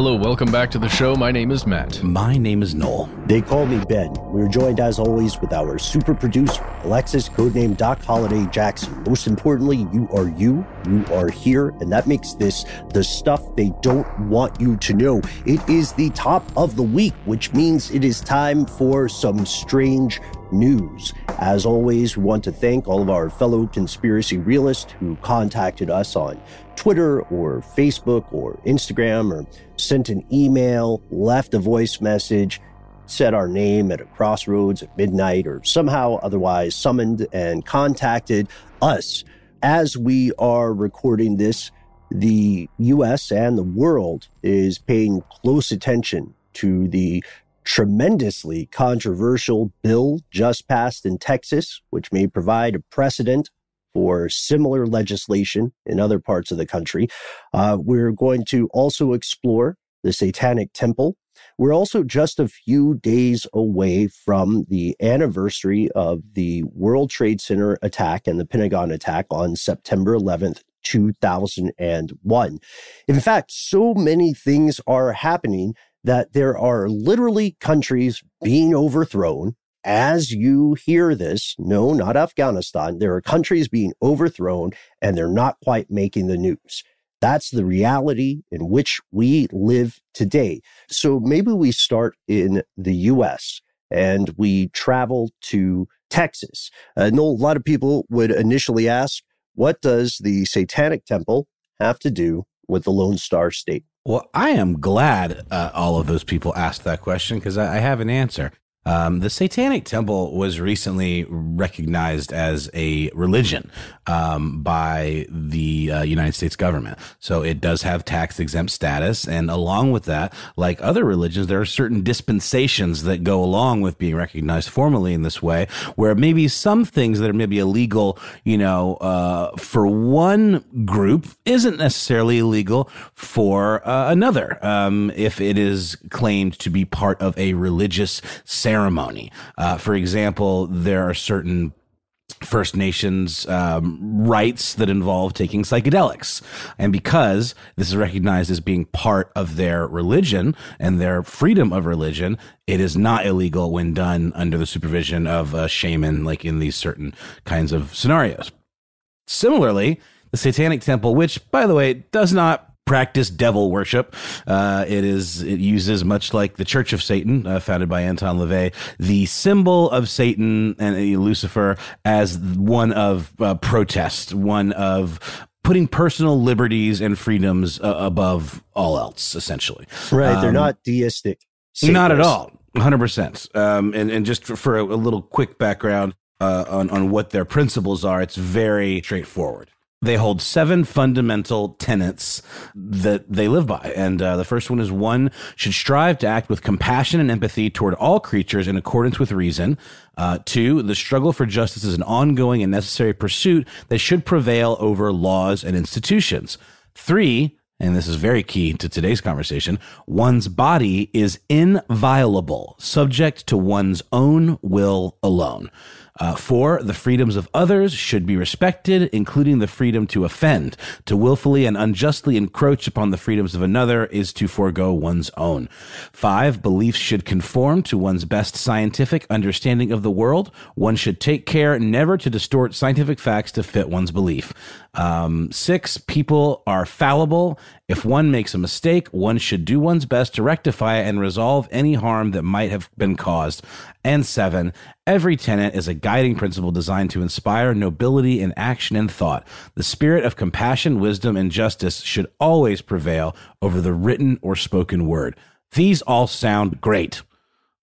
Hello, welcome back to the show. My name is Matt. My name is Noel. They call me Ben. We're joined as always with our super producer, Alexis, codename Doc Holliday Jackson. Most importantly, you are you, you are here, and that makes this the stuff they don't want you to know. It is the top of the week, which means it is time for some strange news. As always, we want to thank all of our fellow conspiracy realists who contacted us on Twitter or Facebook or Instagram or sent an email, left a voice message, said our name at a crossroads at midnight, or somehow otherwise summoned and contacted us. As we are recording this, the US and the world is paying close attention to the tremendously controversial bill just passed in Texas, which may provide a precedent for similar legislation in other parts of the country. Uh, we're going to also explore the Satanic Temple. We're also just a few days away from the anniversary of the World Trade Center attack and the Pentagon attack on September 11th, 2001. In fact, so many things are happening that there are literally countries being overthrown. As you hear this, no, not Afghanistan. There are countries being overthrown and they're not quite making the news. That's the reality in which we live today. So maybe we start in the US and we travel to Texas. I know a lot of people would initially ask, what does the Satanic Temple have to do with the Lone Star State? Well, I am glad uh, all of those people asked that question because I, I have an answer. Um, the Satanic Temple was recently recognized as a religion um, by the uh, United States government. So it does have tax exempt status. And along with that, like other religions, there are certain dispensations that go along with being recognized formally in this way, where maybe some things that are maybe illegal, you know, uh, for one group isn't necessarily illegal for uh, another um, if it is claimed to be part of a religious ceremony. Uh, for example, there are certain First Nations um, rights that involve taking psychedelics. And because this is recognized as being part of their religion and their freedom of religion, it is not illegal when done under the supervision of a shaman, like in these certain kinds of scenarios. Similarly, the Satanic Temple, which, by the way, does not practice devil worship. Uh, it is it uses much like the Church of Satan, uh, founded by Anton LaVey, the symbol of Satan and uh, Lucifer as one of uh, protest, one of putting personal liberties and freedoms uh, above all else, essentially. Right? Um, they're not deistic. Satanists. Not at all. 100%. Um, and, and just for, for a, a, little quick background uh, on, on what their principles are, it's very straightforward they hold seven fundamental tenets that they live by. And uh, the first one is one should strive to act with compassion and empathy toward all creatures in accordance with reason. Uh, two, the struggle for justice is an ongoing and necessary pursuit that should prevail over laws and institutions. Three, and this is very key to today's conversation, one's body is inviolable, subject to one's own will alone. Uh, four, the freedoms of others should be respected, including the freedom to offend. To willfully and unjustly encroach upon the freedoms of another is to forego one's own. Five, beliefs should conform to one's best scientific understanding of the world. One should take care never to distort scientific facts to fit one's belief. Um, six, people are fallible. If one makes a mistake, one should do one's best to rectify and resolve any harm that might have been caused. And seven, every tenet is a guiding principle designed to inspire nobility in action and thought. The spirit of compassion, wisdom, and justice should always prevail over the written or spoken word. These all sound great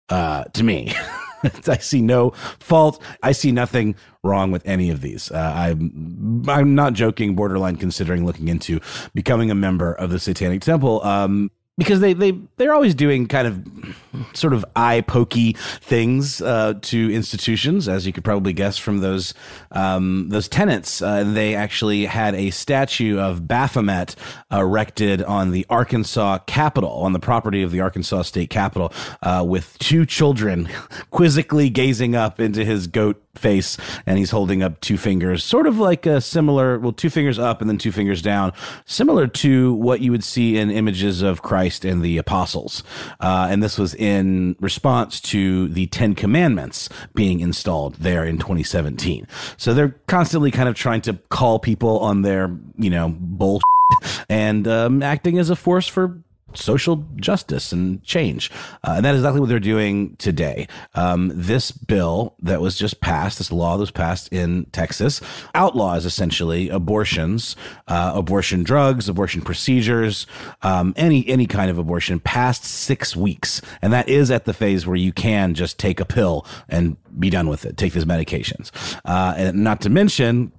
uh, to me. I see no fault. I see nothing wrong with any of these. Uh, I'm I'm not joking. Borderline considering looking into becoming a member of the Satanic Temple. Um, because they they they're always doing kind of sort of eye pokey things uh, to institutions, as you could probably guess from those um, those tenants. Uh, they actually had a statue of Baphomet erected on the Arkansas Capitol, on the property of the Arkansas State Capitol, uh, with two children quizzically gazing up into his goat face and he's holding up two fingers, sort of like a similar, well, two fingers up and then two fingers down, similar to what you would see in images of Christ and the apostles. Uh, and this was in response to the Ten Commandments being installed there in 2017. So they're constantly kind of trying to call people on their, you know, bull and um, acting as a force for social justice and change. Uh, and that is exactly what they're doing today. Um, this bill that was just passed, this law that was passed in Texas, outlaws essentially abortions, uh, abortion drugs, abortion procedures, um, any any kind of abortion past six weeks, and that is at the phase where you can just take a pill and be done with it. Take these medications, uh, and not to mention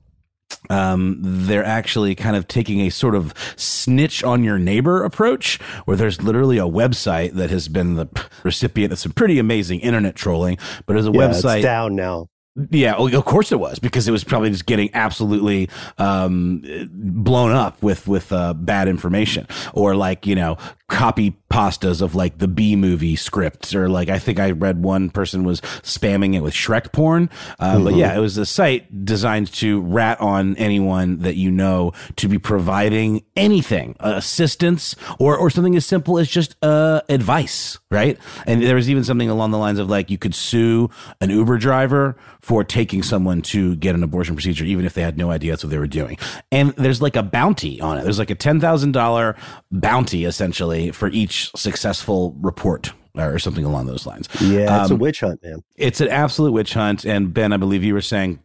um, they're actually kind of taking a sort of snitch on your neighbor approach, where there's literally a website that has been the recipient of some pretty amazing internet trolling, but as a yeah, website down now. Yeah, of course it was because it was probably just getting absolutely um, blown up with with uh, bad information or like you know copy pastas of like the B movie scripts or like I think I read one person was spamming it with Shrek porn. Uh, mm-hmm. But yeah, it was a site designed to rat on anyone that you know to be providing anything, uh, assistance or or something as simple as just uh, advice, right? And there was even something along the lines of like you could sue an Uber driver for taking someone to get an abortion procedure, even if they had no idea that's what they were doing. And there's like a bounty on it. There's like a ten thousand dollar bounty essentially for each successful report or something along those lines. Yeah, it's um, a witch hunt, man. It's an absolute witch hunt. And Ben, I believe you were saying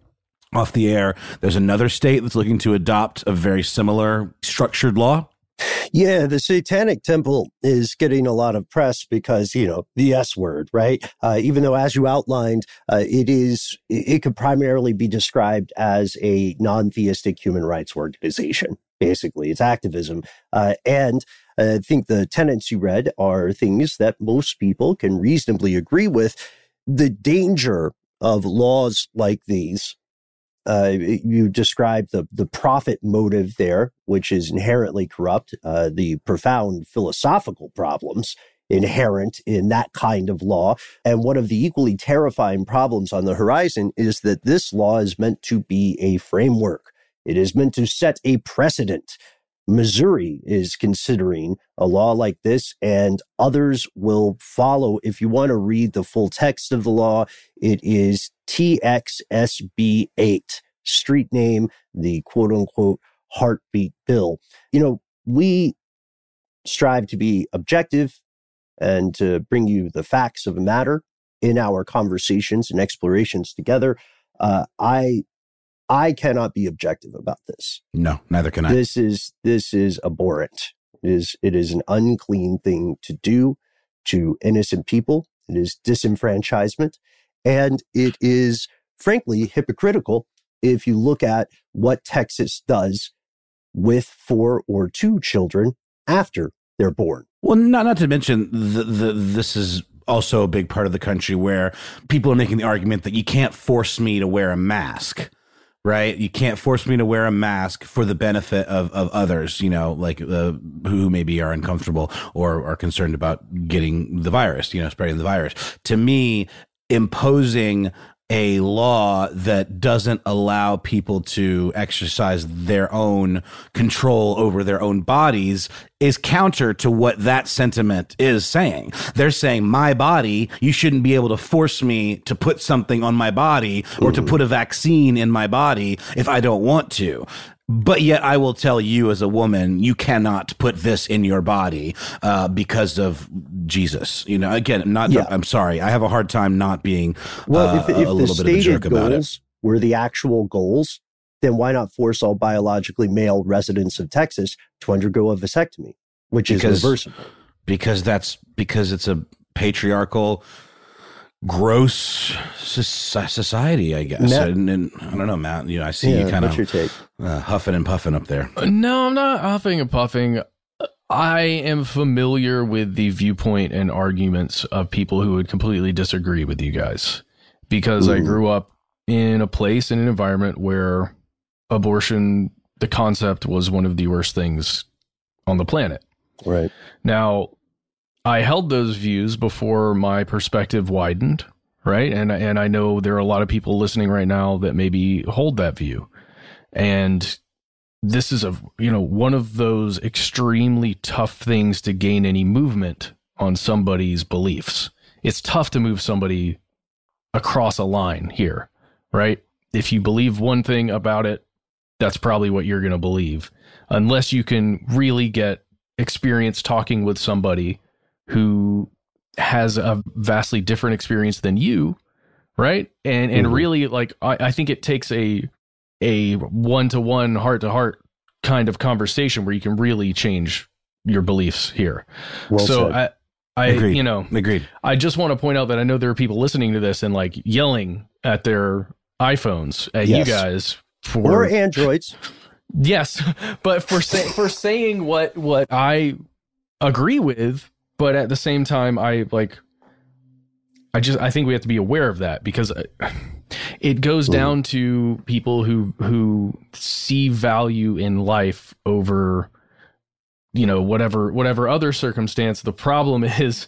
off the air, there's another state that's looking to adopt a very similar structured law. Yeah, the Satanic Temple is getting a lot of press because, you know, the S word, right? Uh, even though, as you outlined, uh, it is, it could primarily be described as a non theistic human rights organization. Basically, it's activism. Uh, and I think the tenets you read are things that most people can reasonably agree with. The danger of laws like these, uh, you describe the the profit motive there, which is inherently corrupt. Uh, the profound philosophical problems inherent in that kind of law. And one of the equally terrifying problems on the horizon is that this law is meant to be a framework. It is meant to set a precedent. Missouri is considering a law like this, and others will follow. If you want to read the full text of the law, it is TXSB 8, street name, the quote unquote heartbeat bill. You know, we strive to be objective and to bring you the facts of a matter in our conversations and explorations together. Uh, I I cannot be objective about this. No, neither can I. This is this is abhorrent. It is it is an unclean thing to do to innocent people. It is disenfranchisement, and it is frankly hypocritical if you look at what Texas does with four or two children after they're born. Well, not not to mention the, the this is also a big part of the country where people are making the argument that you can't force me to wear a mask right? You can't force me to wear a mask for the benefit of, of others, you know, like uh, who maybe are uncomfortable or are concerned about getting the virus, you know, spreading the virus. To me, imposing a law that doesn't allow people to exercise their own control over their own bodies is counter to what that sentiment is saying. They're saying my body, you shouldn't be able to force me to put something on my body or to put a vaccine in my body if I don't want to but yet I will tell you as a woman, you cannot put this in your body uh, because of Jesus. You know, again, not. Yeah. I'm sorry, I have a hard time not being well. Uh, if, if a little bit of a jerk about it. Were the actual goals, then why not force all biologically male residents of Texas to undergo a vasectomy, which because, is reversible? Because that's because it's a patriarchal gross society, I guess. Matt, and, and, I don't know, Matt. You know, I see yeah, you kind of uh, huffing and puffing up there. No, I'm not huffing and puffing. I am familiar with the viewpoint and arguments of people who would completely disagree with you guys because Ooh. I grew up in a place in an environment where abortion, the concept was one of the worst things on the planet. Right. Now, I held those views before my perspective widened, right? And and I know there are a lot of people listening right now that maybe hold that view. And this is a you know one of those extremely tough things to gain any movement on somebody's beliefs. It's tough to move somebody across a line here, right? If you believe one thing about it, that's probably what you're going to believe. Unless you can really get experience talking with somebody who has a vastly different experience than you, right? And and mm-hmm. really, like I, I think it takes a a one to one, heart to heart kind of conversation where you can really change your beliefs here. Well so said. I, I, Agreed. you know, agreed. I just want to point out that I know there are people listening to this and like yelling at their iPhones at yes. you guys for or Androids. Yes, but for say, for saying what what I agree with but at the same time, I like. I just I think we have to be aware of that because uh, it goes down to people who who see value in life over you know whatever whatever other circumstance. The problem is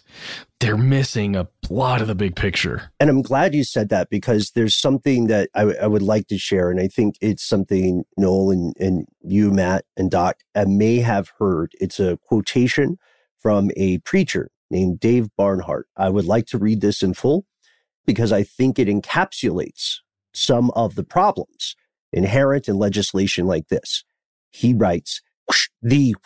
they're missing a lot of the big picture. And i'm glad you said that because there's something that I, w- I would like to share. And i think it's something noel and, and you matt and doc uh, may have heard. It's a quotation from a preacher named Dave Barnhart. I would like to read this in full because I think it encapsulates some of the problems inherent in legislation like this. He writes, the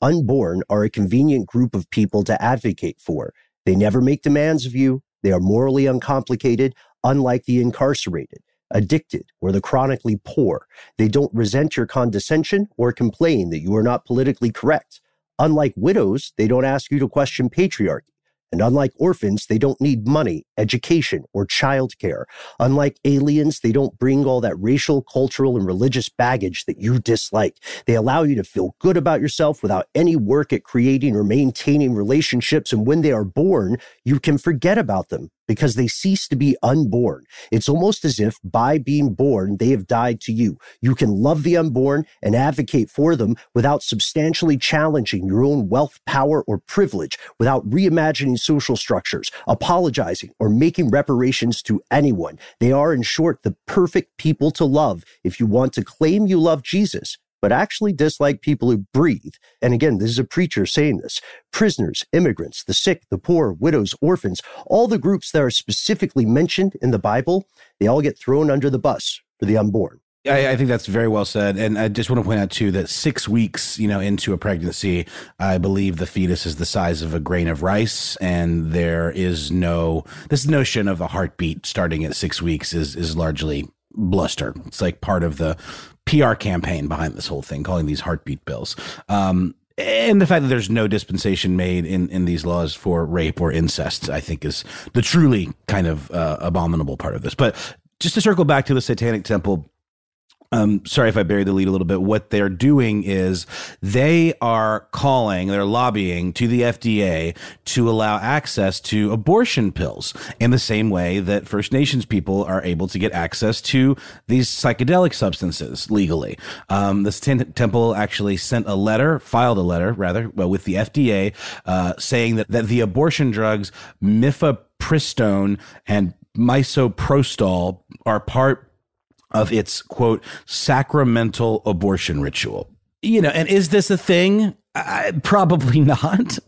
unborn are a convenient group of people to advocate for. They never make demands of you. They are morally uncomplicated, unlike the incarcerated, addicted, or the chronically poor. They don't resent your condescension or complain that you are not politically correct. Unlike widows, they don't ask you to question patriarchy. And unlike orphans, they don't need money, education, or childcare. Unlike aliens, they don't bring all that racial, cultural, and religious baggage that you dislike. They allow you to feel good about yourself without any work at creating or maintaining relationships. And when they are born, you can forget about them because they cease to be unborn. It's almost as if by being born, they have died to you. You can love the unborn and advocate for them without substantially challenging your own wealth, power, or privilege, without reimagining social structures, apologizing, or making reparations to anyone. They are, in short, the perfect people to love if you want to claim you love Jesus but actually dislike people who breathe. And again, this is a preacher saying this prisoners, immigrants, the sick, the poor, widows, orphans, all the groups that are specifically mentioned in the Bible, they all get thrown under the bus for the unborn. I, I, think that's very well said, and I just want to point out too that six weeks, you know, into a pregnancy, I believe the fetus is the size of a grain of rice, and there is no this notion of a heartbeat starting at six weeks is is largely bluster. It's like part of the PR campaign behind this whole thing, calling these heartbeat bills. Um, and the fact that there's no dispensation made in, in these laws for rape or incest, I think, is the truly kind of uh, abominable part of this. But just to circle back to the Satanic Temple um, sorry if I buried the lead a little bit. What they're doing is they are calling, they're lobbying to the FDA to allow access to abortion pills in the same way that First Nations people are able to get access to these psychedelic substances legally. Um, the Temple actually sent a letter, filed a letter rather, well, with the FDA uh, saying that, that the abortion drugs mifepristone and misoprostol are part of its quote sacramental abortion ritual. You know, and is this a thing? I, probably not,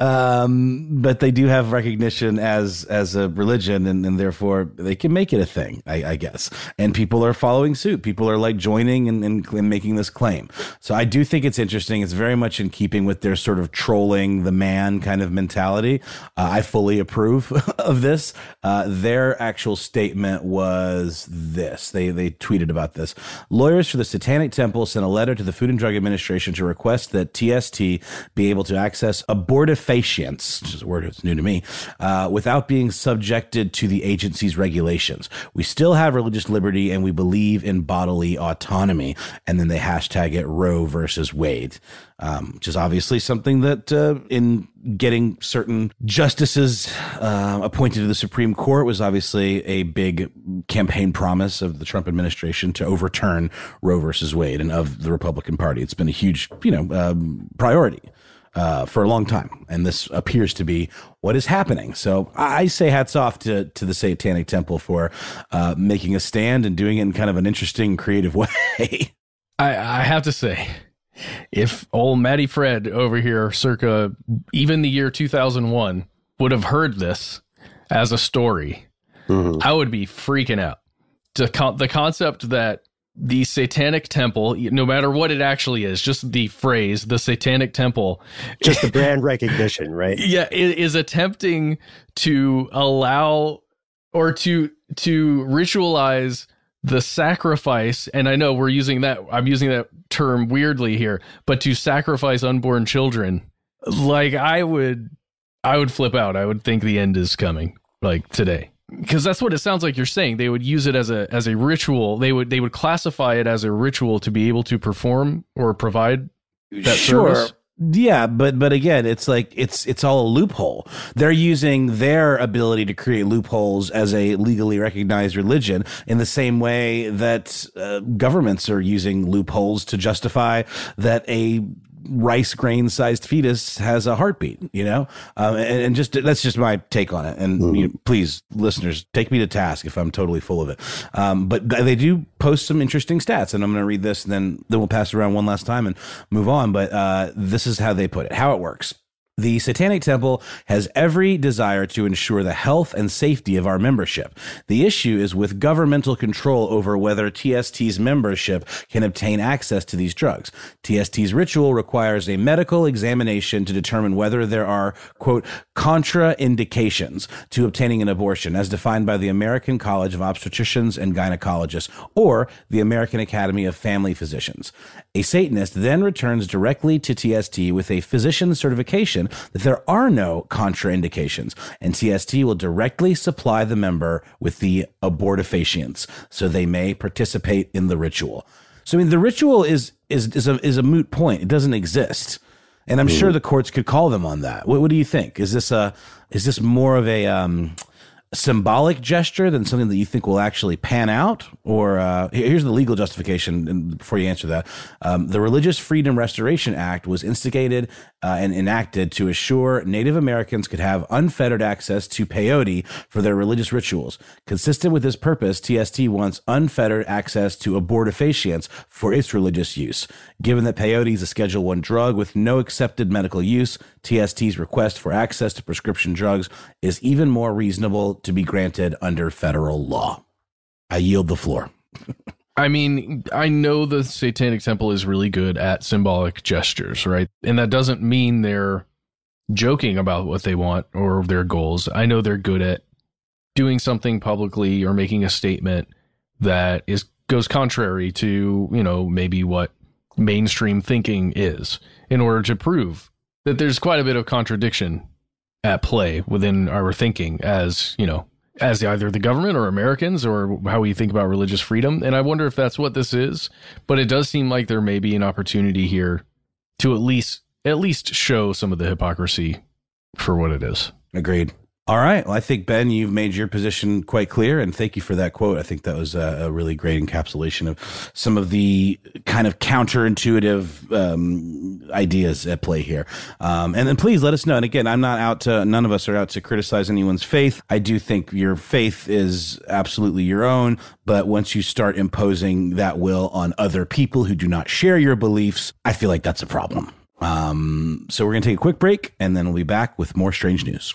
um, but they do have recognition as as a religion, and, and therefore they can make it a thing, I, I, guess. And people are following suit. People are like joining and, and, and, making this claim. So I do think it's interesting. It's very much in keeping with their sort of trolling the man kind of mentality. Uh, I fully approve of this. Uh, their actual statement was this. They they tweeted about this. Lawyers for the Satanic Temple sent a letter to the Food and Drug Administration to request that TST be able to access abortifacients, which is a word that's new to me, uh, without being subjected to the agency's regulations. We still have religious liberty and we believe in bodily autonomy. And then they hashtag it Roe versus Wade, um, which is obviously something that uh, in getting certain justices uh, appointed to the Supreme Court was obviously a big campaign promise of the Trump administration to overturn Roe versus Wade and of the Republican Party. It's been a huge, you know, um, priority. Uh, for a long time, and this appears to be what is happening. So I say hats off to to the Satanic Temple for uh, making a stand and doing it in kind of an interesting, creative way. I, I have to say, if old Matty Fred over here, circa even the year 2001, would have heard this as a story, mm-hmm. I would be freaking out. To con- the concept that the satanic temple, no matter what it actually is, just the phrase, the satanic temple, just the brand recognition, right? Yeah, is attempting to allow or to to ritualize the sacrifice and i know we're using that i'm using that term weirdly here but to sacrifice unborn children like i would i would flip out. I would think the end is coming like today. Because that's what it sounds like you're saying. They would use it as a as a ritual. They would they would classify it as a ritual to be able to perform or provide that sure. service. Yeah, but but again, it's like it's it's all a loophole. They're using their ability to create loopholes as a legally recognized religion in the same way that uh, governments are using loopholes to justify that a rice grain sized fetus has a heartbeat, you know? Um, and, and, just that's just my take on it. And mm-hmm. you know, please, listeners, take me to task if I'm totally full of it. Um, but they do post some interesting stats, and I'm going to read this, and then then we'll pass it around one last time and move on. But uh, this is how they put it, how it works. The Satanic Temple has every desire to ensure the health and safety of our membership. The issue is with governmental control over whether TST's membership can obtain access to these drugs. TST's ritual requires a medical examination to determine whether there are, quote, contraindications to obtaining an abortion as defined by the American College of Obstetricians and Gynecologists or the American Academy of Family Physicians. A Satanist then returns directly to TST with a physician certification that there are no contraindications, and TST will directly supply the member with the abortifacients so they may participate in the ritual. So I mean the ritual is is is a is a moot point. It doesn't exist. And I'm mm. sure the courts could call them on that. What, what do you think? Is this a is this more of a um symbolic gesture than something that you think will actually pan out? Or uh, here's the legal justification. Before you answer that, um, the Religious Freedom Restoration Act was instigated uh, and enacted to assure Native Americans could have unfettered access to peyote for their religious rituals. Consistent with this purpose, TST wants unfettered access to abortifacients for its religious use. Given that peyote is a Schedule One drug with no accepted medical use, TST's request for access to prescription drugs is even more reasonable to be granted under federal law. I yield the floor. I mean, I know the Satanic Temple is really good at symbolic gestures, right? And that doesn't mean they're joking about what they want or their goals. I know they're good at doing something publicly or making a statement that is goes contrary to, you know, maybe what mainstream thinking is in order to prove that there's quite a bit of contradiction at play within our thinking as, you know, as either the government or Americans or how we think about religious freedom. And I wonder if that's what this is. But it does seem like there may be an opportunity here to at least at least show some of the hypocrisy for what it is. Agreed. All right. Well, I think Ben, you've made your position quite clear, and thank you for that quote. I think that was a, a really great encapsulation of some of the kind of counterintuitive um, ideas at play here. Um, and then please let us know. And again, I'm not out to. None of us are out to criticize anyone's faith. I do think your faith is absolutely your own, but once you start imposing that will on other people who do not share your beliefs, I feel like that's a problem. Um, so we're going to take a quick break, and then we'll be back with more strange news.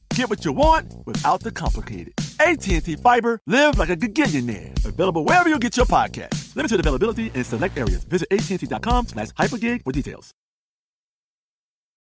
Get what you want without the complicated. AT&T Fiber, live like a gigillionaire. Available wherever you get your podcast. Limited availability in select areas. Visit AT&T.com slash hypergig for details.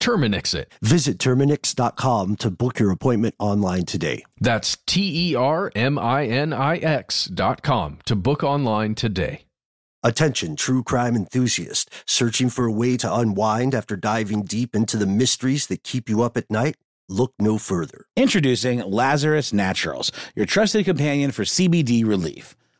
Terminix it. Visit Terminix.com to book your appointment online today. That's T E R M I N I X dot com to book online today. Attention, true crime enthusiast, searching for a way to unwind after diving deep into the mysteries that keep you up at night? Look no further. Introducing Lazarus Naturals, your trusted companion for CBD relief.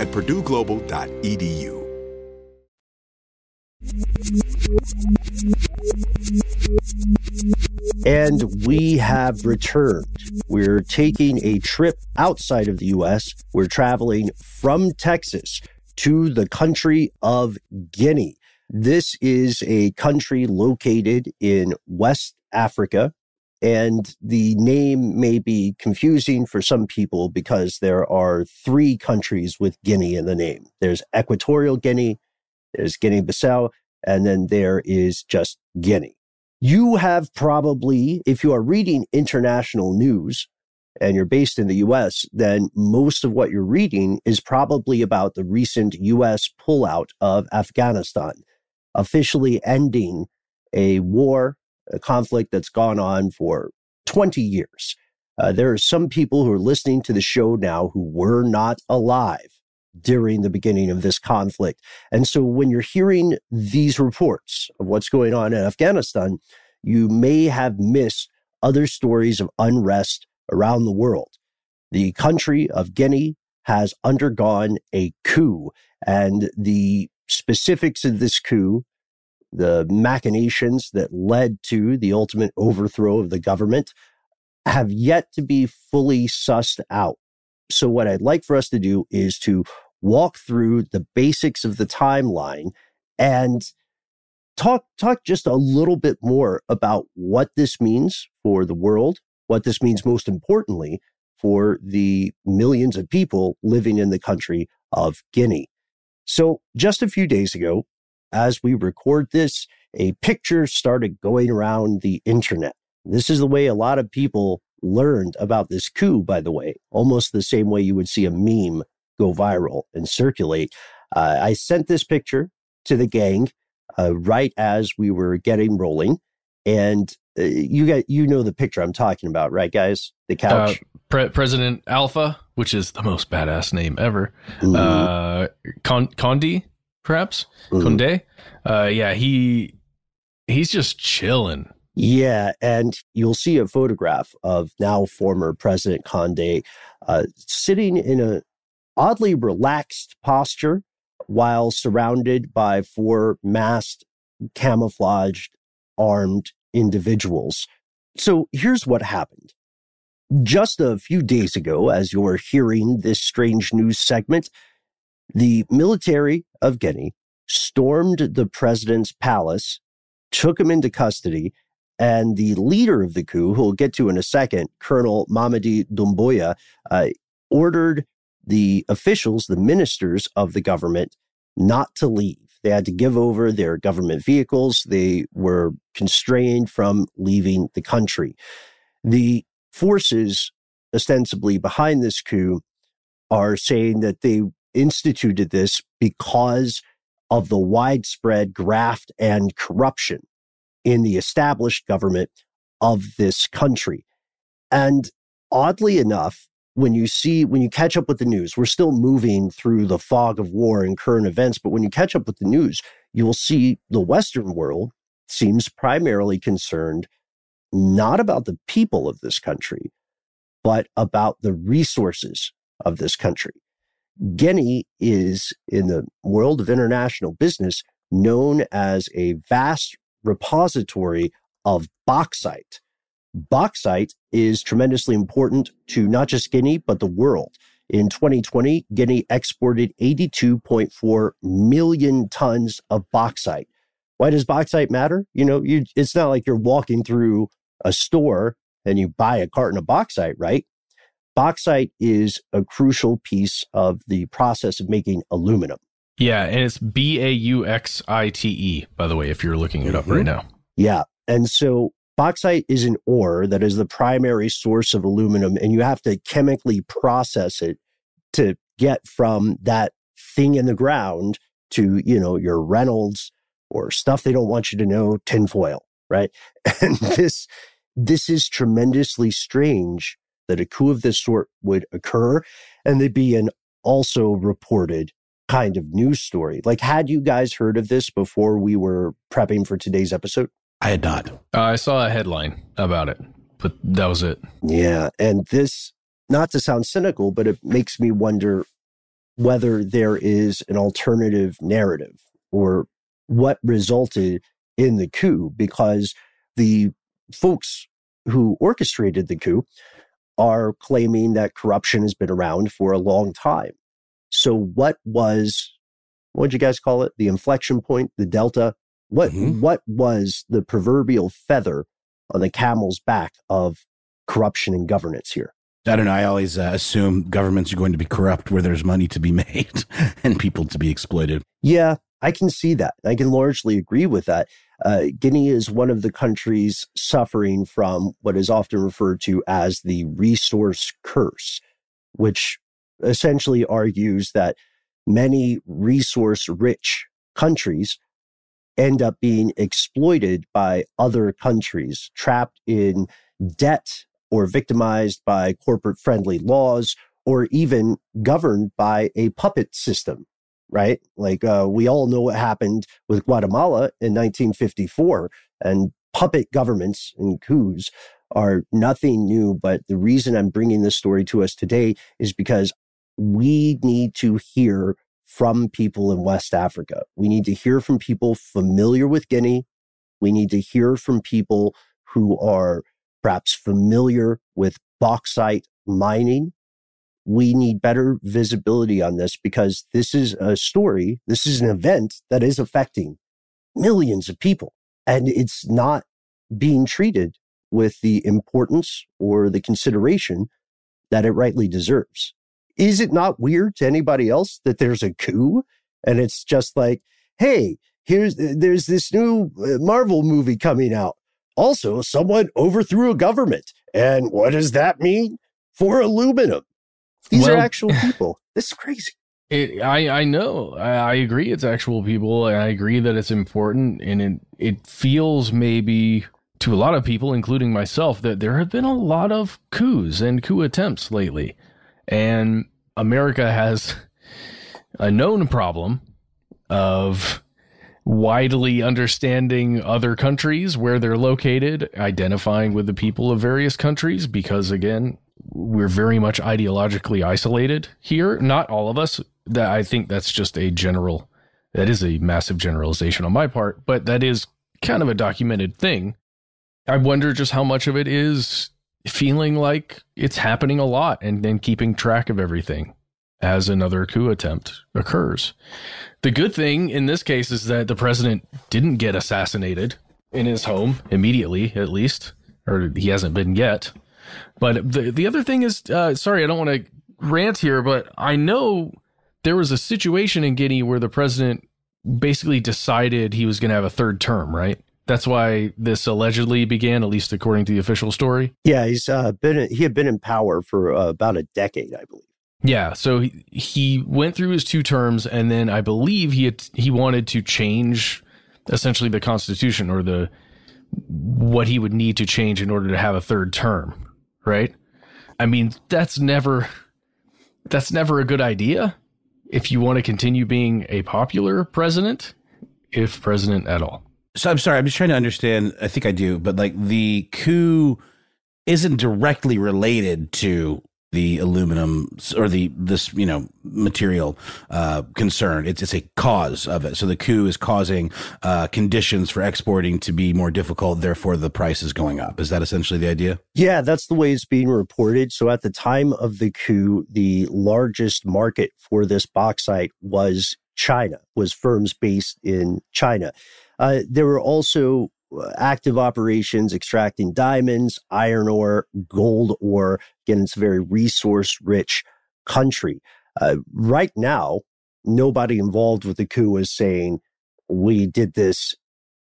at purdueglobal.edu. And we have returned. We're taking a trip outside of the U.S. We're traveling from Texas to the country of Guinea. This is a country located in West Africa. And the name may be confusing for some people because there are three countries with Guinea in the name. There's Equatorial Guinea, there's Guinea Bissau, and then there is just Guinea. You have probably, if you are reading international news and you're based in the US, then most of what you're reading is probably about the recent US pullout of Afghanistan, officially ending a war, a conflict that's gone on for 20 years. Uh, there are some people who are listening to the show now who were not alive during the beginning of this conflict. And so when you're hearing these reports of what's going on in Afghanistan, you may have missed other stories of unrest around the world. The country of Guinea has undergone a coup, and the specifics of this coup, the machinations that led to the ultimate overthrow of the government, have yet to be fully sussed out. So, what I'd like for us to do is to walk through the basics of the timeline and talk talk just a little bit more about what this means for the world, what this means most importantly for the millions of people living in the country of Guinea. So, just a few days ago, as we record this, a picture started going around the internet. This is the way a lot of people learned about this coup, by the way, almost the same way you would see a meme go viral and circulate. Uh, I sent this picture to the gang uh, right as we were getting rolling, and uh, you got you know the picture I'm talking about, right, guys? The couch. Uh, Pre- President Alpha, which is the most badass name ever. Mm-hmm. Uh, Con- Condi, perhaps mm-hmm. Conde. Uh, yeah, he he's just chilling. Yeah, and you'll see a photograph of now former President Conde uh, sitting in a oddly relaxed posture while surrounded by four masked, camouflaged, armed individuals. So here's what happened. Just a few days ago, as you're hearing this strange news segment, the military of Guinea stormed the president's palace, took him into custody, and the leader of the coup, who we'll get to in a second, Colonel Mamadi Doumbouya, uh, ordered the officials, the ministers of the government, not to leave. They had to give over their government vehicles. They were constrained from leaving the country. The forces ostensibly behind this coup are saying that they instituted this because of the widespread graft and corruption in the established government of this country. And oddly enough, when you see, when you catch up with the news, we're still moving through the fog of war and current events, but when you catch up with the news, you will see the Western world seems primarily concerned not about the people of this country, but about the resources of this country. Guinea is in the world of international business known as a vast repository of bauxite Bauxite is tremendously important to not just Guinea, but the world. In 2020, Guinea exported 82.4 million tons of bauxite. Why does bauxite matter? You know, you, it's not like you're walking through a store and you buy a carton of bauxite, right? Bauxite is a crucial piece of the process of making aluminum. Yeah, and it's B A U X I T E, by the way, if you're looking it up mm-hmm. right now. Yeah. And so Bauxite is an ore that is the primary source of aluminum, and you have to chemically process it to get from that thing in the ground to, you know, your Reynolds or stuff they don't want you to know, tinfoil, right? And this, this is tremendously strange that a coup of this sort would occur and there'd be an also reported kind of news story. Like, had you guys heard of this before we were prepping for today's episode? I had not. Uh, I saw a headline about it, but that was it. Yeah. And this, not to sound cynical, but it makes me wonder whether there is an alternative narrative or what resulted in the coup because the folks who orchestrated the coup are claiming that corruption has been around for a long time. So, what was, what'd you guys call it? The inflection point, the delta? What, mm-hmm. what was the proverbial feather on the camel's back of corruption and governance here? I don't know. I always uh, assume governments are going to be corrupt where there's money to be made and people to be exploited. Yeah, I can see that. I can largely agree with that. Uh, Guinea is one of the countries suffering from what is often referred to as the resource curse, which essentially argues that many resource rich countries end up being exploited by other countries, trapped in debt or victimized by corporate friendly laws or even governed by a puppet system right? Like uh, we all know what happened with Guatemala in 1954, and puppet governments and coups are nothing new. But the reason I'm bringing this story to us today is because we need to hear from people in West Africa. We need to hear from people familiar with Guinea. We need to hear from people who are perhaps familiar with bauxite mining we need better visibility on this because this is a story, this is an event that is affecting millions of people. And it's not being treated with the importance or the consideration that it rightly deserves. Is it not weird to anybody else that there's a coup and it's just like, hey, here's there's this new uh, Marvel movie coming out. Also, someone overthrew a government. And what does that mean for aluminum? These well, are actual people. This is crazy. It, I I know. I, I, agree. It's actual people. I agree that it's important, and it it feels maybe to a lot of people, including myself, that there have been a lot of coups and coup attempts lately, and America has a known problem of widely understanding other countries where they're located, identifying with the people of various countries, because again, we're very much ideologically isolated here. Not all of us. That I think that's just a general. That is a massive generalization on my part, but that is kind of a documented thing. I wonder just how much of it is feeling like it's happening a lot and then keeping track of everything as another coup attempt occurs. The good thing in this case is that the president didn't get assassinated in his home immediately, at least, or he hasn't been yet. But the the other thing is, uh, sorry, I don't want to rant here, but I know there was a situation in Guinea where the president basically decided he was going to have a third term, right? That's why this allegedly began, at least according to the official story. Yeah, he's uh, been he had been in power for uh, about a decade, I believe. Yeah, so he, he went through his two terms, and then I believe he had, he wanted to change essentially the constitution or the what he would need to change in order to have a third term right? I mean, that's never that's never a good idea if you want to continue being a popular president, if president at all. So I'm sorry, I'm just trying to understand. I think I do, but like the coup isn't directly related to the aluminum or the this you know material uh, concern. It's it's a cause of it. So the coup is causing uh, conditions for exporting to be more difficult. Therefore, the price is going up. Is that essentially the idea? Yeah, that's the way it's being reported. So at the time of the coup, the largest market for this bauxite was China. Was firms based in China. Uh, there were also active operations extracting diamonds, iron ore, gold ore. Again, it's a very resource rich country. Uh, right now, nobody involved with the coup is saying we did this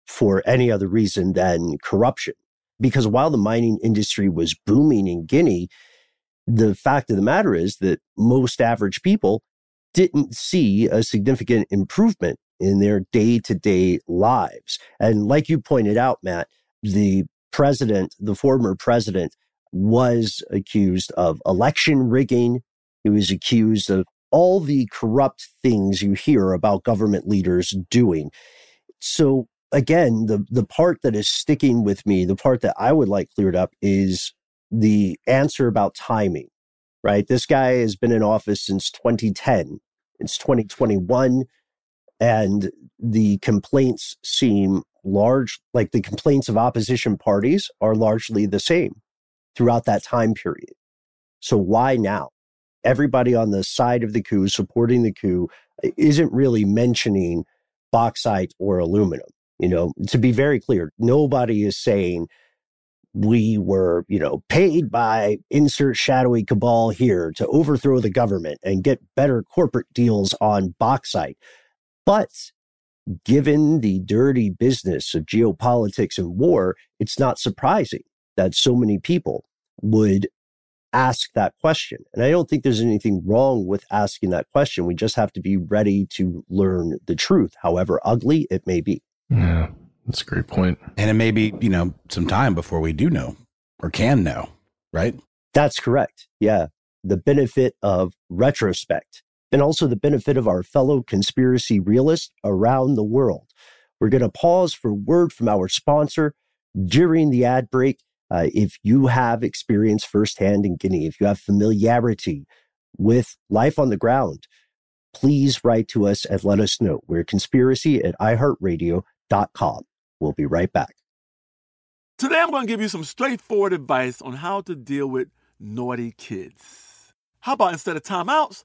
for any other reason than corruption. Because while the mining industry was booming in Guinea, the fact of the matter is that most average people didn't see a significant improvement in their day to day lives. And like you pointed out, Matt, the president, the former president, was accused of election rigging. He was accused of all the corrupt things you hear about government leaders doing. So again, the, the part that is sticking with me, the part that I would like cleared up is the answer about timing, right? This guy has been in office since 2010. It's 2021 and the complaints seem large, like the complaints of opposition parties are largely the same throughout that time period. So why now? Everybody on the side of the coup supporting the coup isn't really mentioning bauxite or aluminum. You know, to be very clear, nobody is saying we were, you know, paid by insert shadowy cabal here to overthrow the government and get better corporate deals on bauxite. But given the dirty business of geopolitics and war, it's not surprising that so many people would ask that question. And I don't think there's anything wrong with asking that question. We just have to be ready to learn the truth, however ugly it may be. Yeah. That's a great point. And it may be, you know, some time before we do know or can know, right? That's correct. Yeah. The benefit of retrospect and also the benefit of our fellow conspiracy realists around the world. We're going to pause for word from our sponsor during the ad break. Uh, if you have experience firsthand in Guinea, if you have familiarity with life on the ground, please write to us and let us know. We're conspiracy at iHeartRadio.com. We'll be right back. Today, I'm going to give you some straightforward advice on how to deal with naughty kids. How about instead of timeouts,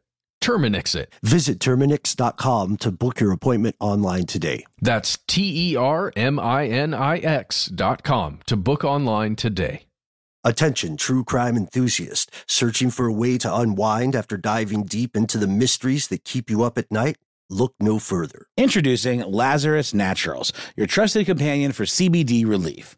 Terminix it. Visit Terminix.com to book your appointment online today. That's T E R M I N I X dot com to book online today. Attention, true crime enthusiast, searching for a way to unwind after diving deep into the mysteries that keep you up at night? Look no further. Introducing Lazarus Naturals, your trusted companion for CBD relief.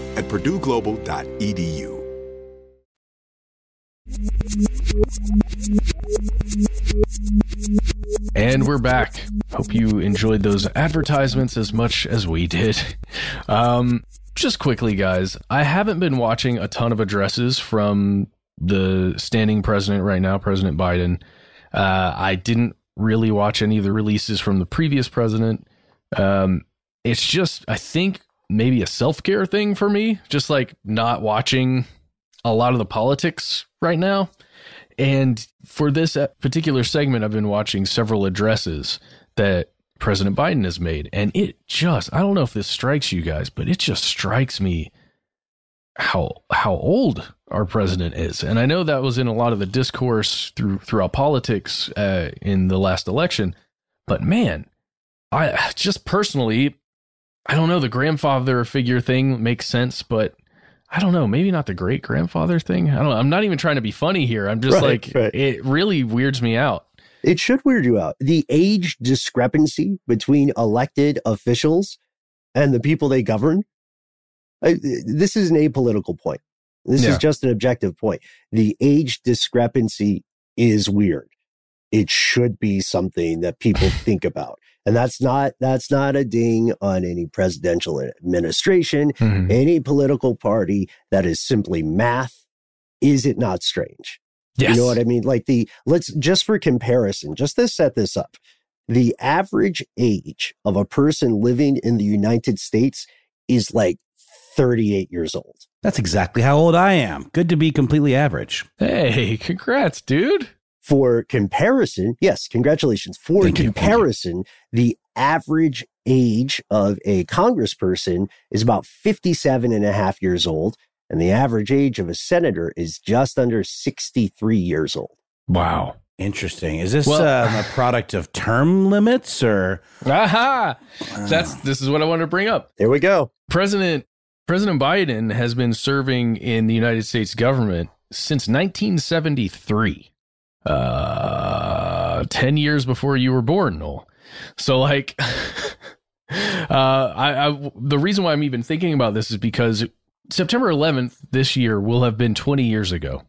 at purdueglobal.edu. And we're back. Hope you enjoyed those advertisements as much as we did. Um, just quickly, guys, I haven't been watching a ton of addresses from the standing president right now, President Biden. Uh, I didn't really watch any of the releases from the previous president. Um, it's just, I think maybe a self care thing for me, just like not watching a lot of the politics right now. And for this uh, particular segment, I've been watching several addresses that President Biden has made. And it just, I don't know if this strikes you guys, but it just strikes me how how old our president is. And I know that was in a lot of the discourse through throughout politics uh, in the last election. But man, I just personally, I don't know. The grandfather figure thing makes sense, but I don't know. Maybe not the great grandfather thing. I don't know. I'm not even trying to be funny here. I'm just Right, like, right. it really weirds me out. It should weird you out. The age discrepancy between elected officials and the people they govern. I, this is an apolitical point. This Yeah. is just an objective point. The age discrepancy is weird. It should be something that people think about. And that's not that's not a ding on any presidential administration, Mhm. any political party. That is simply math. Is it not strange? Yes. You know what I mean? Like the let's just for comparison, just to set this up, the average age of a person living in the United States is like 38 years old. That's exactly how old I am. Good to be completely average. Hey, congrats, dude. For comparison, yes, congratulations. For Thank you, you. comparison, the average age of a congressperson is about 57 and a half years old, and the average age of a senator is just under 63 years old. Wow. Interesting. Is this Well- um, a product of term limits or? Aha. That's this is what I wanted to bring up. There we go. President President Biden has been serving in the United States government since 1973. Uh 10 years before you were born, Noel. So like uh I, I the reason why I'm even thinking about this is because September 11th this year will have been 20 years ago.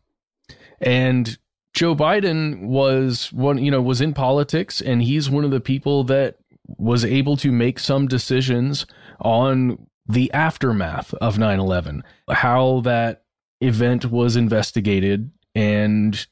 And Joe Biden was one, you know, was in politics and he's one of the people that was able to make some decisions on the aftermath of 9/11, how that event was investigated and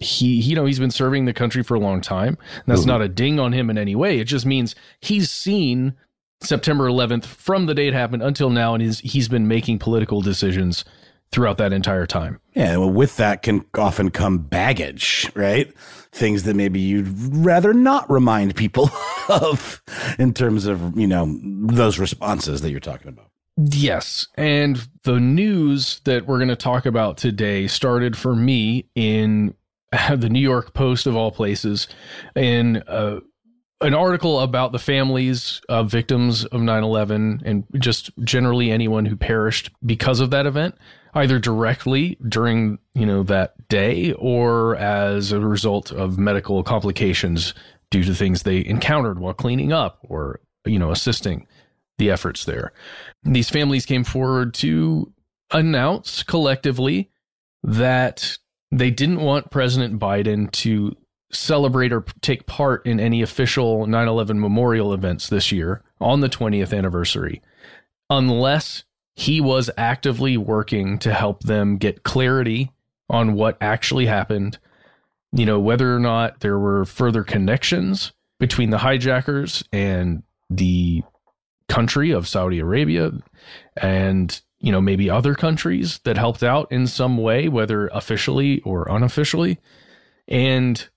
he you know he's been serving the country for a long time. That's Mhm. not a ding on him in any way. It just means he's seen September 11th from the day it happened until now and he's he's been making political decisions throughout that entire time. Yeah, well, with that can often come baggage, right? Things that maybe you'd rather not remind people of in terms of, you know, those responses that you're talking about. Yes. And the news that we're going to talk about today started for me in the New York Post, of all places, in uh, an article about the families of victims of 9 11 and just generally anyone who perished because of that event, either directly during, you know, that day or as a result of medical complications due to things they encountered while cleaning up or, you know, assisting the efforts there. These families came forward to announce collectively that they didn't want President Biden to celebrate or take part in any official 9 11 memorial events this year on the 20th anniversary unless he was actively working to help them get clarity on what actually happened, you know, whether or not there were further connections between the hijackers and the country of Saudi Arabia and you know maybe other countries that helped out in some way whether officially or unofficially. And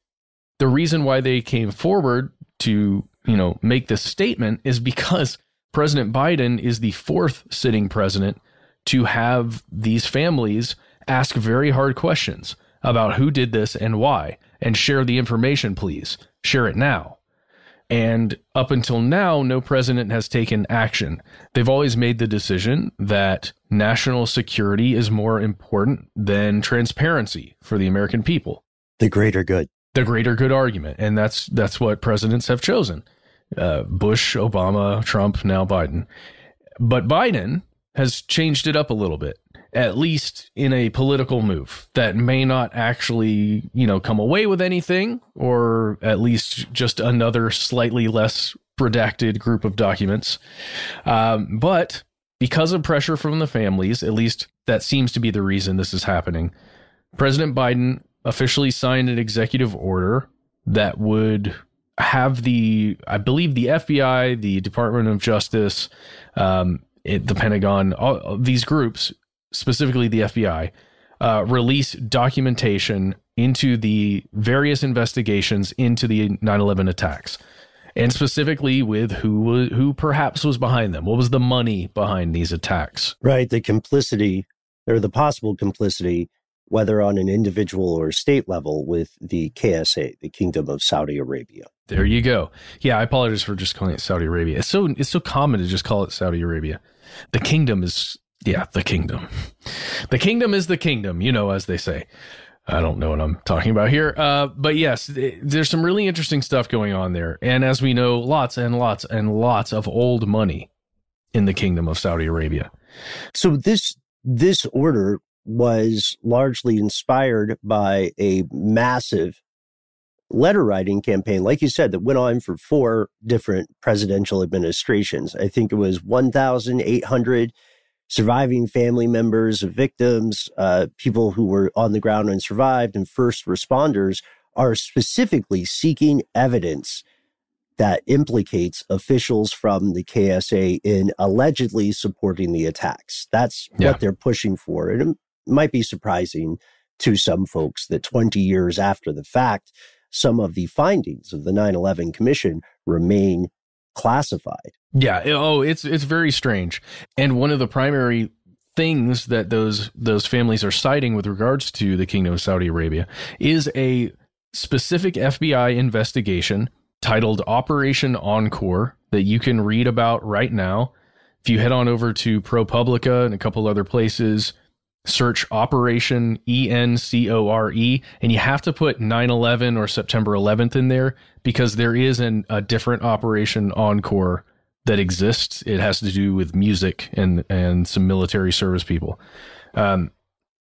the reason why they came forward to you know make this statement is because President Biden is the fourth sitting president to have these families ask very hard questions about who did this and why. And share the information please. Share it now and up until now, no president has taken action. They've always made the decision that national security is more important than transparency for the American people. The greater good. The greater good argument, and that's that's what presidents have chosen: uh, Bush, Obama, Trump, now Biden. But Biden has changed it up a little bit, at least in a political move that may not actually, you know, come away with anything, or at least just another slightly less redacted group of documents. Um, but because of pressure from the families, at least that seems to be the reason this is happening, President Biden officially signed an executive order that would have the, I believe, the FBI, the Department of Justice, um, it, the Pentagon, all, these groups, specifically the FBI, uh, release documentation into the various investigations into the 9/11 attacks, and specifically with who who perhaps was behind them. What was the money behind these attacks? Right, the complicity or the possible complicity, whether on an individual or state level, with the KSA, the Kingdom of Saudi Arabia. There you go. Yeah, I apologize for just calling it Saudi Arabia. It's so it's so common to just call it Saudi Arabia. The kingdom is yeah, the kingdom. The kingdom is the kingdom, you know, as they say. I don't know what I'm talking about here. Uh, but yes, there's some really interesting stuff going on there. And as we know, lots and lots and lots of old money in the kingdom of Saudi Arabia. So this this order was largely inspired by a massive letter writing campaign, like you said, that went on for four different presidential administrations. I think it was 1,800 surviving family members of victims, uh, people who were on the ground and survived, and first responders are specifically seeking evidence that implicates officials from the KSA in allegedly supporting the attacks. That's yeah. what they're pushing for. And it might be surprising to some folks that 20 years after the fact, some of the findings of the 9 11 Commission remain classified. Yeah. Oh, it's it's very strange. And one of the primary things that those those families are citing with regards to the Kingdom of Saudi Arabia is a specific FBI investigation titled Operation Encore that you can read about right now. If you head on over to ProPublica and a couple other places, search Operation E N C O R E, and you have to put 9 11 or September 11th in there because there is an, a different Operation Encore that exists. It has to do with music and, and some military service people. Um,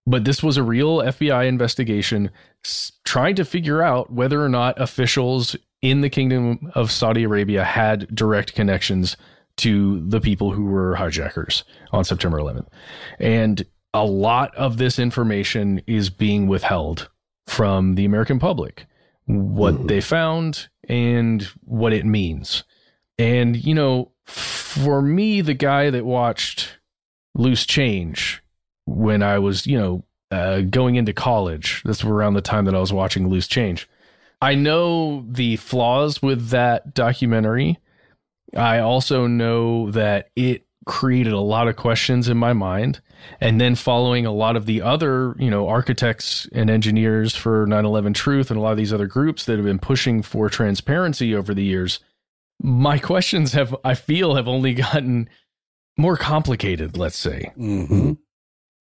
but this was a real FBI investigation s- trying to figure out whether or not officials in the Kingdom of Saudi Arabia had direct connections to the people who were hijackers on September 11th. And a lot of this information is being withheld from the American public. What mm. they found and what it means. And, you know, for me, the guy that watched Loose Change when I was, you know, uh, going into college, that's around the time that I was watching Loose Change. I know the flaws with that documentary. I also know that it created a lot of questions in my mind and then following a lot of the other you know architects and engineers for 9-11 truth and a lot of these other groups that have been pushing for transparency over the years my questions have i feel have only gotten more complicated let's say mm-hmm.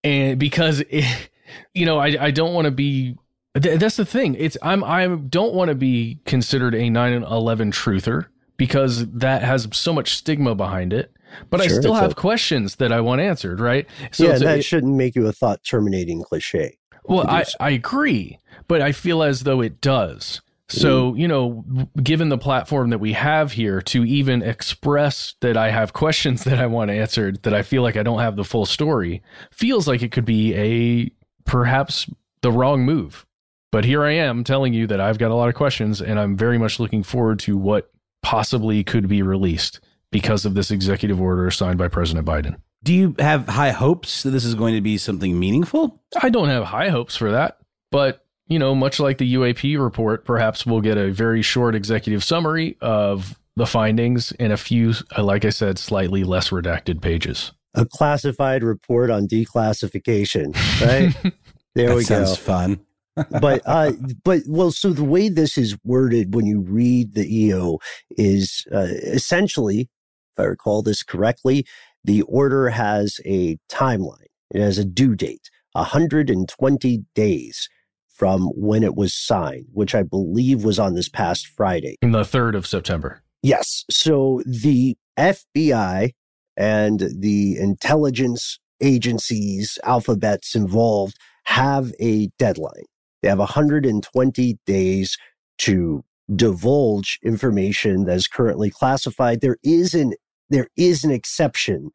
and because it, you know i, I don't want to be that's the thing it's i'm i don't want to be considered a 9-11 truther because that has so much stigma behind it but sure, I still have a, questions that I want answered, right? So yeah, that it, shouldn't make you a thought terminating cliche. Well, I, I agree, but I feel as though it does. So, mm. you know, given the platform that we have here to even express that I have questions that I want answered, that I feel like I don't have the full story, feels like it could be a perhaps the wrong move. But here I am telling you that I've got a lot of questions and I'm very much looking forward to what possibly could be released because of this executive order signed by President Biden. Do you have high hopes that this is going to be something meaningful? I don't have high hopes for that, but you know, much like the UAP report, perhaps we'll get a very short executive summary of the findings in a few, like I said, slightly less redacted pages. A classified report on declassification, right? there we go. Sounds fun. but uh but well so the way this is worded when you read the eo is uh, essentially if I recall this correctly, the order has a timeline. It has a due date, 120 days from when it was signed, which I believe was on this past Friday. In the 3rd of September. Yes. So the FBI and the intelligence agencies, alphabets involved have a deadline. They have 120 days to divulge information that is currently classified. There is an there is an exception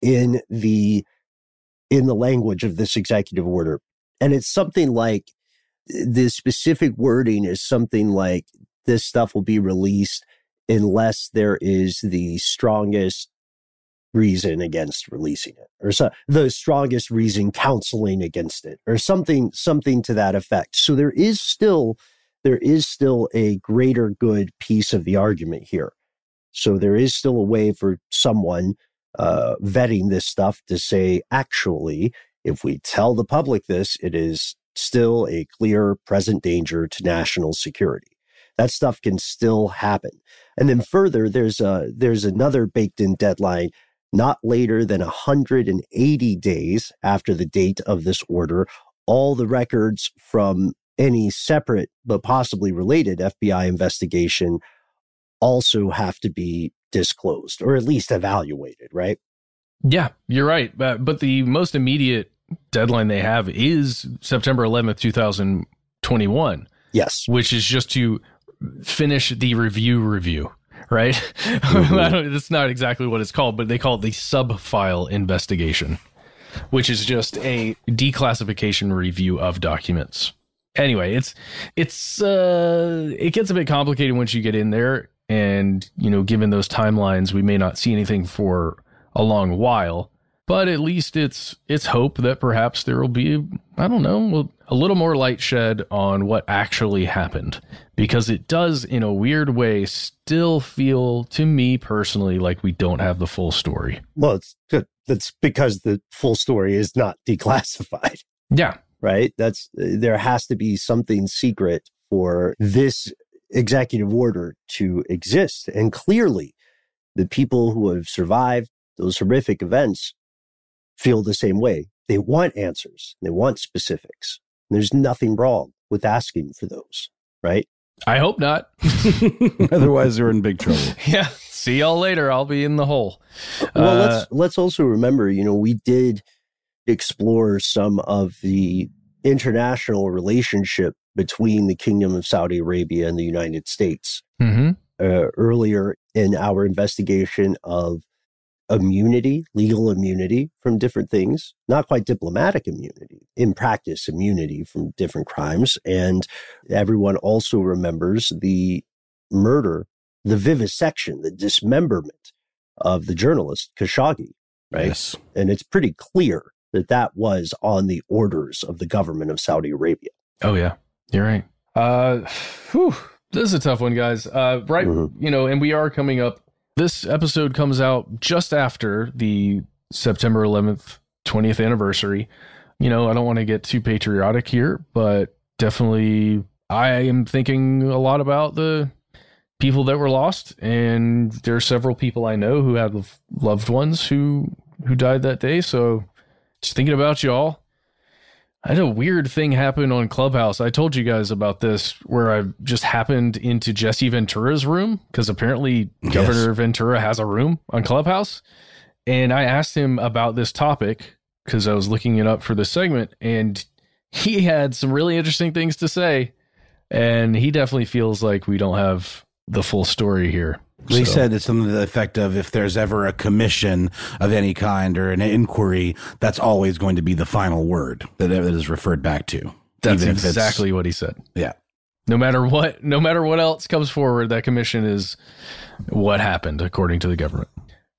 in the in the language of this executive order and it's something like the specific wording is something like this stuff will be released unless there is the strongest reason against releasing it or so, the strongest reason counseling against it or something something to that effect. So there is still there is still a greater good piece of the argument here. So there is still a way for someone uh, vetting this stuff to say actually if we tell the public this it is still a clear present danger to national security that stuff can still happen and then further there's a there's another baked in deadline not later than 180 days after the date of this order, all the records from any separate but possibly related FBI investigation also have to be disclosed or at least evaluated, right? Yeah, you're right. But, but the most immediate deadline they have is September 11th, 2021. Yes. Which is just to finish the review review right? Mm-hmm. that's not exactly what it's called, but they call it the sub file investigation, which is just a declassification review of documents. Anyway, it's it's uh it gets a bit complicated once you get in there and you know, given those timelines, we may not see anything for a long while but at least it's it's hope that perhaps there will be I don't know a little more light shed on what actually happened because it does in a weird way still feel to me personally like we don't have the full story. Well, it's good. That's because the full story is not declassified. Yeah. Right? That's there has to be something secret for this executive order to exist and clearly the people who have survived those horrific events feel the same way. They want answers. They want specifics. There's nothing wrong with asking for those, right? I hope not. Otherwise, they're in big trouble. Yeah. See y'all later. I'll be in the hole. Well, uh, let's let's also remember, you know, we did explore some of the international relationship between the Kingdom of Saudi Arabia and the United States mm-hmm. uh, earlier in our investigation of immunity, legal immunity from different things, not quite diplomatic immunity, in practice, immunity from different crimes. And everyone also remembers the murder, the vivisection, the dismemberment of the journalist Khashoggi, right? Yes. And it's pretty clear that that was on the orders of the government of Saudi Arabia. Oh, yeah. You're right. Uh, whew, this is a tough one, guys. Uh, right. Mm-hmm. You know, and we are coming up this episode comes out just after the September 11th 20th anniversary. You know, I don't want to get too patriotic here, but definitely I am thinking a lot about the people that were lost and there are several people I know who have loved ones who who died that day, so just thinking about y'all I had a weird thing happen on Clubhouse. I told you guys about this where I just happened into Jesse Ventura's room because apparently yes. Governor Ventura has a room on Clubhouse. And I asked him about this topic because I was looking it up for this segment and he had some really interesting things to say. And he definitely feels like we don't have the full story here. He so. said it's something to the effect of if there's ever a commission of any kind or an inquiry, that's always going to be the final word that it is referred back to. That's exactly what he said. Yeah. No matter what, no matter what else comes forward, that commission is what happened according to the government.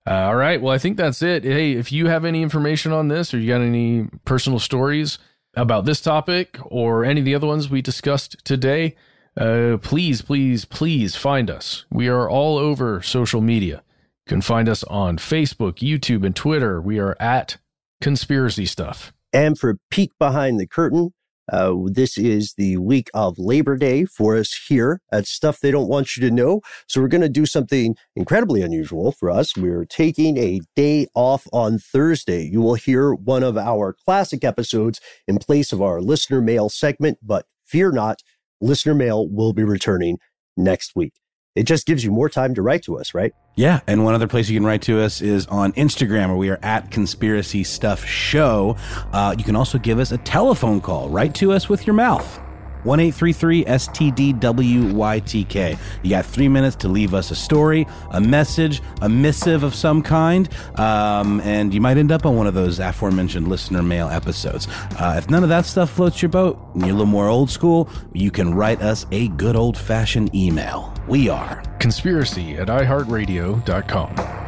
Uh, all right. Well, I think that's it. Hey, if you have any information on this or you got any personal stories about this topic or any of the other ones we discussed today, uh, please, please, please find us. We are all over social media. You can find us on Facebook, YouTube, and Twitter. We are at Conspiracy Stuff. And for a peek behind the curtain, uh, this is the week of Labor Day for us here at Stuff They Don't Want You to Know. So we're going to do something incredibly unusual for us. We're taking a day off on Thursday. You will hear one of our classic episodes in place of our listener mail segment, but fear not, listener mail will be returning next week. It just gives you more time to write to us, right? Yeah. And one other place you can write to us is on Instagram, where we are at Conspiracy Stuff Show. Uh, you can also give us a telephone call. Write to us with your mouth. 1833 STDWYTK. You got three minutes to leave us a story, a message, a missive of some kind, um, and you might end up on one of those aforementioned listener mail episodes. Uh, if none of that stuff floats your boat and you're a little more old school, you can write us a good old fashioned email. We are conspiracy at iHeartRadio.com.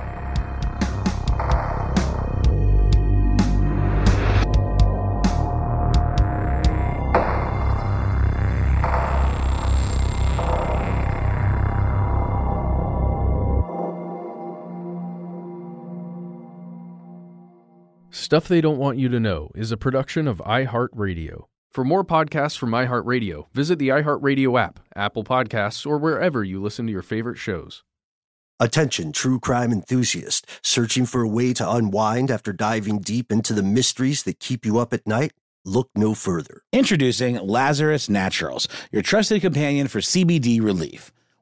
Stuff They Don't Want You to Know is a production of iHeartRadio. For more podcasts from iHeartRadio, visit the iHeartRadio app, Apple Podcasts, or wherever you listen to your favorite shows. Attention, true crime enthusiast, searching for a way to unwind after diving deep into the mysteries that keep you up at night? Look no further. Introducing Lazarus Naturals, your trusted companion for CBD relief.